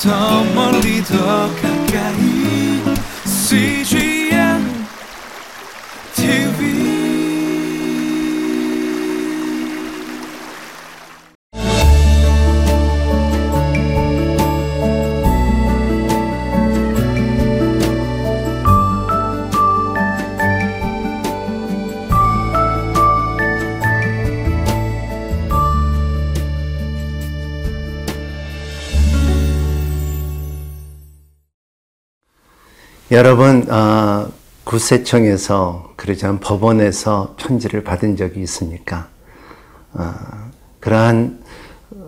더 멀리 더 가 여러분 어, 구세청에서 그러자면 법원에서 편지를 받은 적이 있습니까? 어, 그러한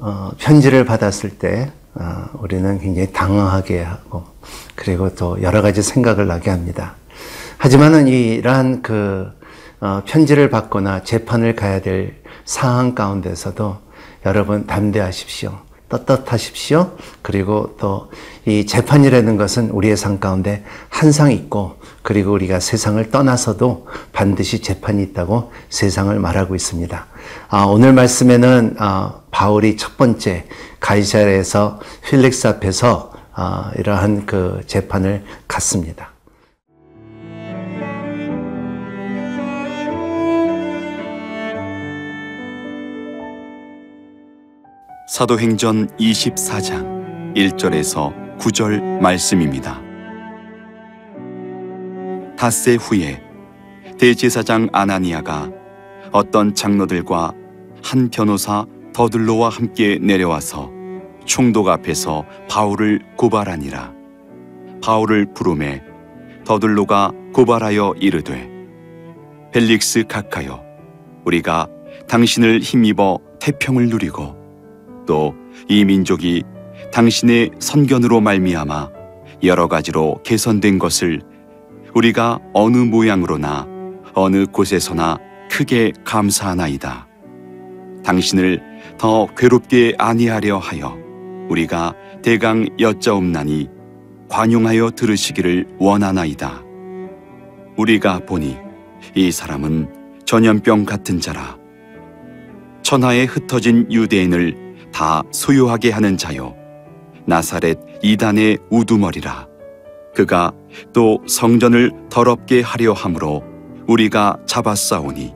어, 편지를 받았을 때 어, 우리는 굉장히 당황하게 하고 그리고 또 여러 가지 생각을 나게 합니다. 하지만은 이러한 그 어, 편지를 받거나 재판을 가야 될 상황 가운데서도 여러분 담대하십시오. 떳떳하십시오. 그리고 또 이 재판이라는 것은 우리의 삶 가운데 항상 있고 그리고 우리가 세상을 떠나서도 반드시 재판이 있다고 세상을 말하고 있습니다. 아, 오늘 말씀에는 아, 바울이 첫 번째 가이사랴에서 필릭스 앞에서 아, 이러한 그 재판을 갔습니다. 사도행전 24장 1절에서 9절 말씀입니다. 닷새 후에 대제사장 아나니아가 어떤 장로들과 한 변호사 더들로와 함께 내려와서 총독 앞에서 바울을 고발하니라. 바울을 부름에 더들로가 고발하여 이르되 벨릭스 각하여 우리가 당신을 힘입어 태평을 누리고 또 이 민족이 당신의 선견으로 말미암아 여러 가지로 개선된 것을 우리가 어느 모양으로나 어느 곳에서나 크게 감사하나이다. 당신을 더 괴롭게 아니하려 하여 우리가 대강 여짜옵나니 관용하여 들으시기를 원하나이다. 우리가 보니 이 사람은 전염병 같은 자라. 천하에 흩어진 유대인을 다 소유하게 하는 자요. 나사렛 이단의 우두머리라. 그가 또 성전을 더럽게 하려 함으로 우리가 잡았사오니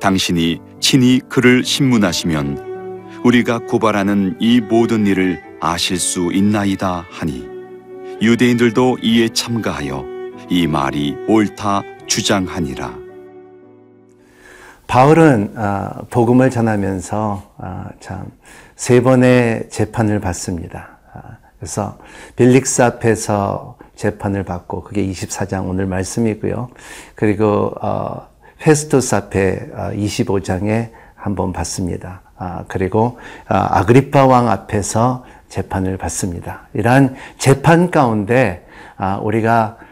당신이 친히 그를 신문하시면 우리가 고발하는 이 모든 일을 아실 수 있나이다 하니 유대인들도 이에 참가하여 이 말이 옳다 주장하니라. 바울은 아, 복음을 전하면서 아, 참 세 번의 재판을 받습니다. 아, 그래서 빌릭스 앞에서 재판을 받고 그게 24장 오늘 말씀이고요. 그리고 어, 페스토스 앞에 25장에 한번 받습니다. 그리고 아그리파 왕 앞에서 재판을 받습니다. 이러한 재판 가운데 우리가 아,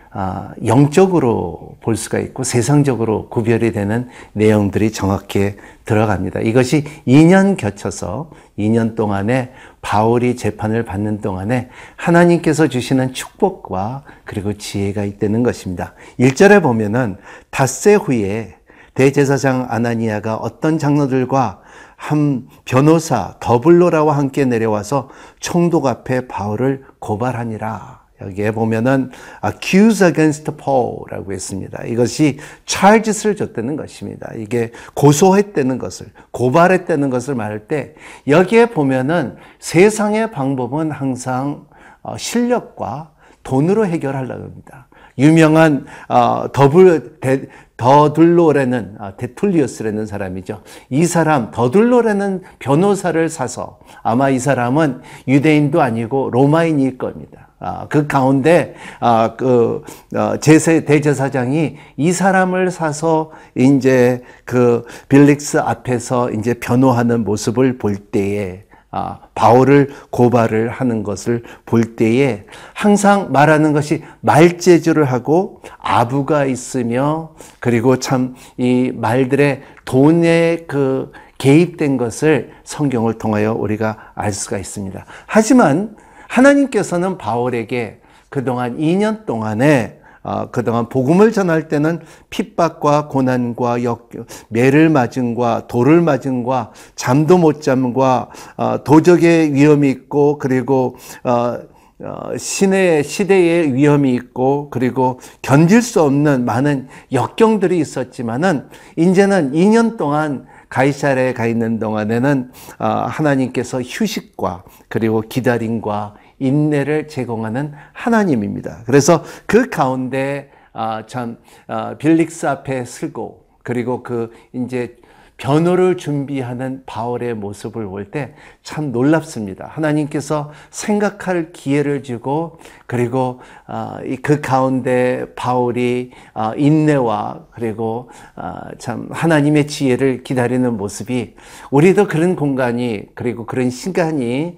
영적으로 볼 수가 있고 세상적으로 구별이 되는 내용들이 정확히 들어갑니다. 이것이 2년 겨쳐서 2년 동안에 바울이 재판을 받는 동안에 하나님께서 주시는 축복과 그리고 지혜가 있다는 것입니다. 1절에 보면은 닷새 후에 대제사장 아나니아가 어떤 장로들과 한 변호사 더블로라와 함께 내려와서 총독 앞에 바울을 고발하니라. 여기에 보면은 accuse against Paul라고 했습니다. 이것이 charges를 줬다는 것입니다. 이게 고소했다는 것을 고발했다는 것을 말할 때 여기에 보면은 세상의 방법은 항상 어, 실력과 돈으로 해결하려고 합니다. 유명한 어, 더블 데, 더둘로라는 아, 데툴리우스라는 사람이죠. 이 사람 더둘로라는 변호사를 사서 아마 이 사람은 유대인도 아니고 로마인일 겁니다. 아, 그 가운데 아, 그 어, 제세 대제사장이 이 사람을 사서 이제 그 벨릭스 앞에서 이제 변호하는 모습을 볼 때에 아, 바울을 고발을 하는 것을 볼 때에 항상 말하는 것이 말재주를 하고 아부가 있으며 그리고 참 이 말들의 돈에 그 개입된 것을 성경을 통하여 우리가 알 수가 있습니다. 하지만 하나님께서는 바울에게 그동안 2년 동안에 어, 그동안 복음을 전할 때는 핍박과 고난과 역, 매를 맞음과 돌을 맞음과 잠도 못 잠과 어, 도적의 위험이 있고 그리고 어, 어, 신의 시대의 위험이 있고 그리고 견딜 수 없는 많은 역경들이 있었지만은 이제는 2년 동안 가이사랴에 가 있는 동안에는 어, 하나님께서 휴식과 그리고 기다림과 인내를 제공하는 하나님입니다. 그래서 그 가운데 아, 참 아, 빌릭스 앞에 서고 그리고 그 이제 변호를 준비하는 바울의 모습을 볼 때 참 놀랍습니다. 하나님께서 생각할 기회를 주고 그리고 아, 그 가운데 바울이 아, 인내와 그리고 아, 참 하나님의 지혜를 기다리는 모습이 우리도 그런 공간이 그리고 그런 시간이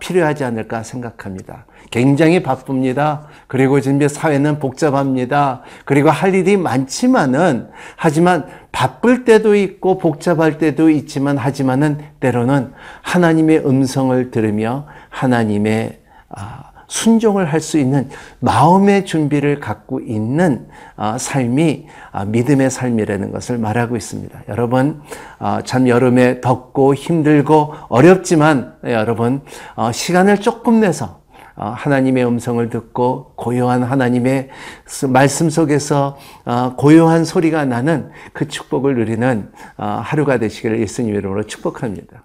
필요하지 않을까 생각합니다. 굉장히 바쁩니다. 그리고 지금 사회는 복잡합니다. 그리고 할 일이 많지만은 하지만 바쁠 때도 있고 복잡할 때도 있지만 하지만은 때로는 하나님의 음성을 들으며 하나님의 순종을 할 수 있는 마음의 준비를 갖고 있는 삶이 믿음의 삶이라는 것을 말하고 있습니다. 여러분, 참 여름에 덥고 힘들고 어렵지만 여러분, 어, 시간을 조금 내서 어, 하나님의 음성을 듣고 고요한 하나님의 말씀 속에서 어, 고요한 소리가 나는 그 축복을 누리는 어, 하루가 되시기를 예수님 이름으로 축복합니다.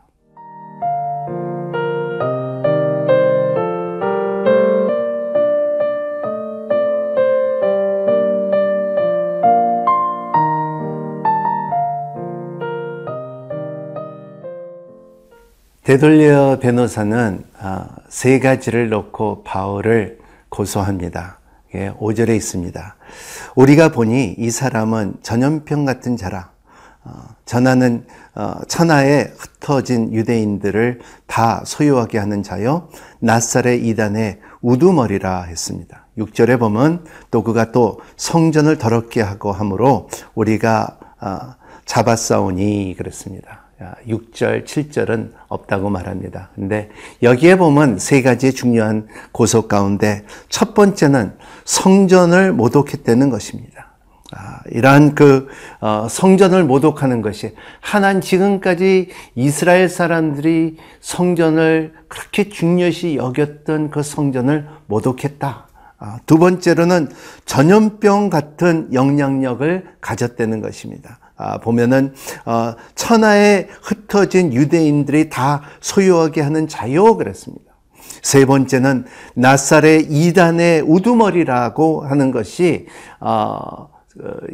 데돌리어 변호사는 아, 세 가지를 놓고 바울을 고소합니다. 5절에 예, 있습니다. 우리가 보니 이 사람은 전염병 같은 자라. 어, 전하는 어, 천하에 흩어진 유대인들을 다 소유하게 하는 자요. 낯살의 이단의 우두머리라 했습니다. 6절에 보면 또 그가 또 성전을 더럽게 하고 함으로 우리가 어, 잡았사오니 그랬습니다. 6절, 7절은 없다고 말합니다. 근데 여기에 보면 세 가지 중요한 고소 가운데 첫 번째는 성전을 모독했다는 것입니다. 아, 이러한 그 어, 성전을 모독하는 것이 하나님 지금까지 이스라엘 사람들이 성전을 그렇게 중요시 여겼던 그 성전을 모독했다. 아, 두 번째로는 전염병 같은 영향력을 가졌다는 것입니다. 아, 보면은 어, 천하에 흩어진 유대인들이 다 소유하게 하는 자요 그랬습니다. 세 번째는 낯살의 이단의 우두머리라고 하는 것이 어,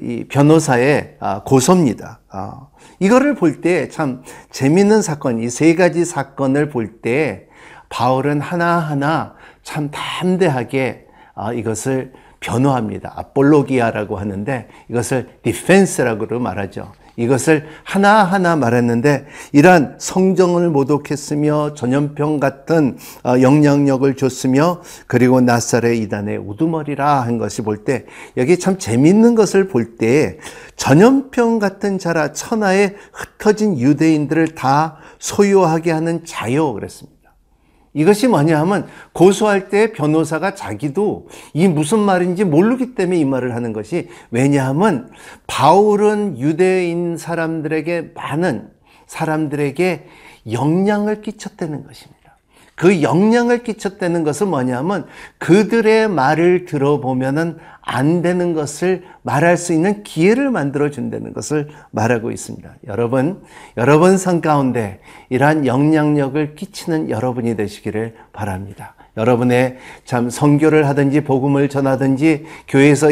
이 변호사의 아, 고소입니다. 어, 이거를 볼 때 참 재밌는 사건, 이 세 가지 사건을 볼 때 바울은 하나하나 참 담대하게 아, 이것을 변호합니다. 아폴로기아라고 하는데 이것을 디펜스라고 말하죠. 이것을 하나하나 말했는데 이러한 성정을 모독했으며 전염병 같은 어, 영향력을 줬으며 그리고 나살의 이단의 우두머리라 한 것이 볼 때 여기 참 재밌는 것을 볼 때 전염병 같은 자라 천하에 흩어진 유대인들을 다 소유하게 하는 자요 그랬습니다. 이것이 뭐냐 하면 고소할 때 변호사가 자기도 이 무슨 말인지 모르기 때문에 이 말을 하는 것이 왜냐하면 바울은 유대인 사람들에게 많은 사람들에게 영향을 끼쳤다는 것입니다. 그 영향을 끼쳤다는 것은 뭐냐면 그들의 말을 들어보면은 안 되는 것을 말할 수 있는 기회를 만들어 준다는 것을 말하고 있습니다. 여러분, 여러분 성 가운데 이러한 영향력을 끼치는 여러분이 되시기를 바랍니다. 여러분의 참 선교를 하든지 복음을 전하든지 교회에서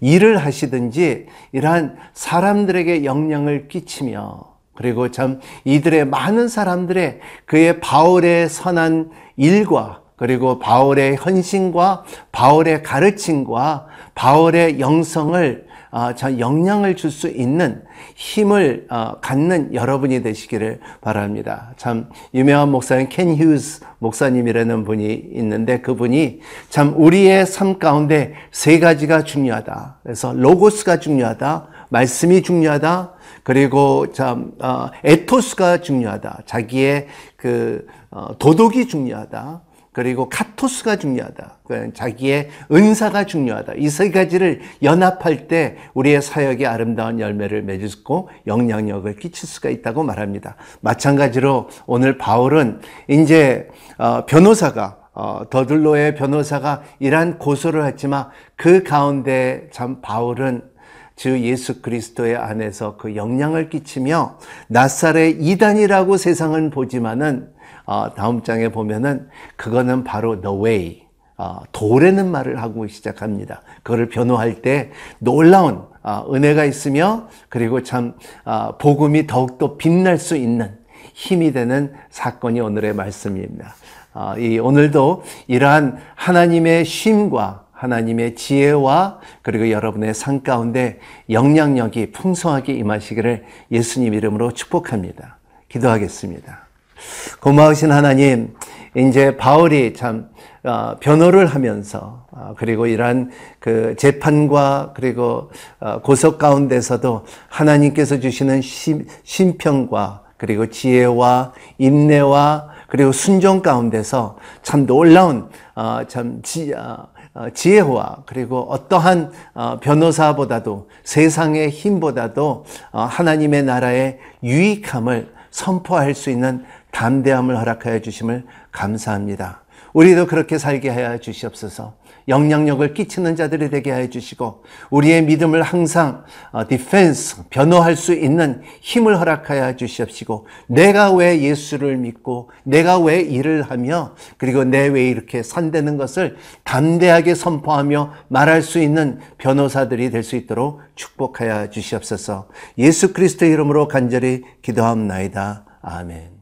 일을 하시든지 이러한 사람들에게 영향을 끼치며 그리고 참 이들의 많은 사람들의 그의 바울의 선한 일과 그리고 바울의 헌신과 바울의 가르침과 바울의 영성을 어, 저 영향을 줄 수 있는 힘을 어, 갖는 여러분이 되시기를 바랍니다. 참 유명한 목사인 켄 휴즈 목사님이라는 분이 있는데 그분이 참 우리의 삶 가운데 세 가지가 중요하다. 그래서 로고스가 중요하다. 말씀이 중요하다. 그리고 참 어, 에토스가 중요하다. 자기의 그 어, 도덕이 중요하다. 그리고 카토스가 중요하다. 그 자기의 은사가 중요하다. 이 세 가지를 연합할 때 우리의 사역이 아름다운 열매를 맺고 영향력을 끼칠 수가 있다고 말합니다. 마찬가지로 오늘 바울은 이제 어, 변호사가 어, 더들로의 변호사가 이러한 고소를 했지만 그 가운데 참 바울은 주 예수 그리스도의 안에서 그 영향을 끼치며 낯살의 이단이라고 세상은 보지만은 어, 다음 장에 보면은 그거는 바로 the way 어, 도라는 말을 하고 시작합니다. 그거를 변호할 때 놀라운 어, 은혜가 있으며 그리고 참 어, 복음이 더욱더 빛날 수 있는 힘이 되는 사건이 오늘의 말씀입니다. 어, 이 오늘도 이러한 하나님의 쉼과 하나님의 지혜와 그리고 여러분의 삶 가운데 영향력이 풍성하게 임하시기를 예수님 이름으로 축복합니다. 기도하겠습니다. 고마우신 하나님, 이제 바울이 참 어, 변호를 하면서 어, 그리고 이러한 그 재판과 그리고 어, 고속 가운데서도 하나님께서 주시는 심, 심평과 그리고 지혜와 인내와 그리고 순종 가운데서 참 놀라운 참 지, 지혜와 그리고 어떠한 변호사보다도 세상의 힘보다도 하나님의 나라의 유익함을 선포할 수 있는 담대함을 허락하여 주심을 감사합니다. 우리도 그렇게 살게 하여 주시옵소서. 영향력을 끼치는 자들이 되게 하여 주시고 우리의 믿음을 항상 디펜스 변호할 수 있는 힘을 허락하여 주시옵시고 내가 왜 예수를 믿고 내가 왜 일을 하며 그리고 내 왜 이렇게 산다는 것을 담대하게 선포하며 말할 수 있는 변호사들이 될 수 있도록 축복하여 주시옵소서. 예수 그리스도 이름으로 간절히 기도합나이다. 아멘.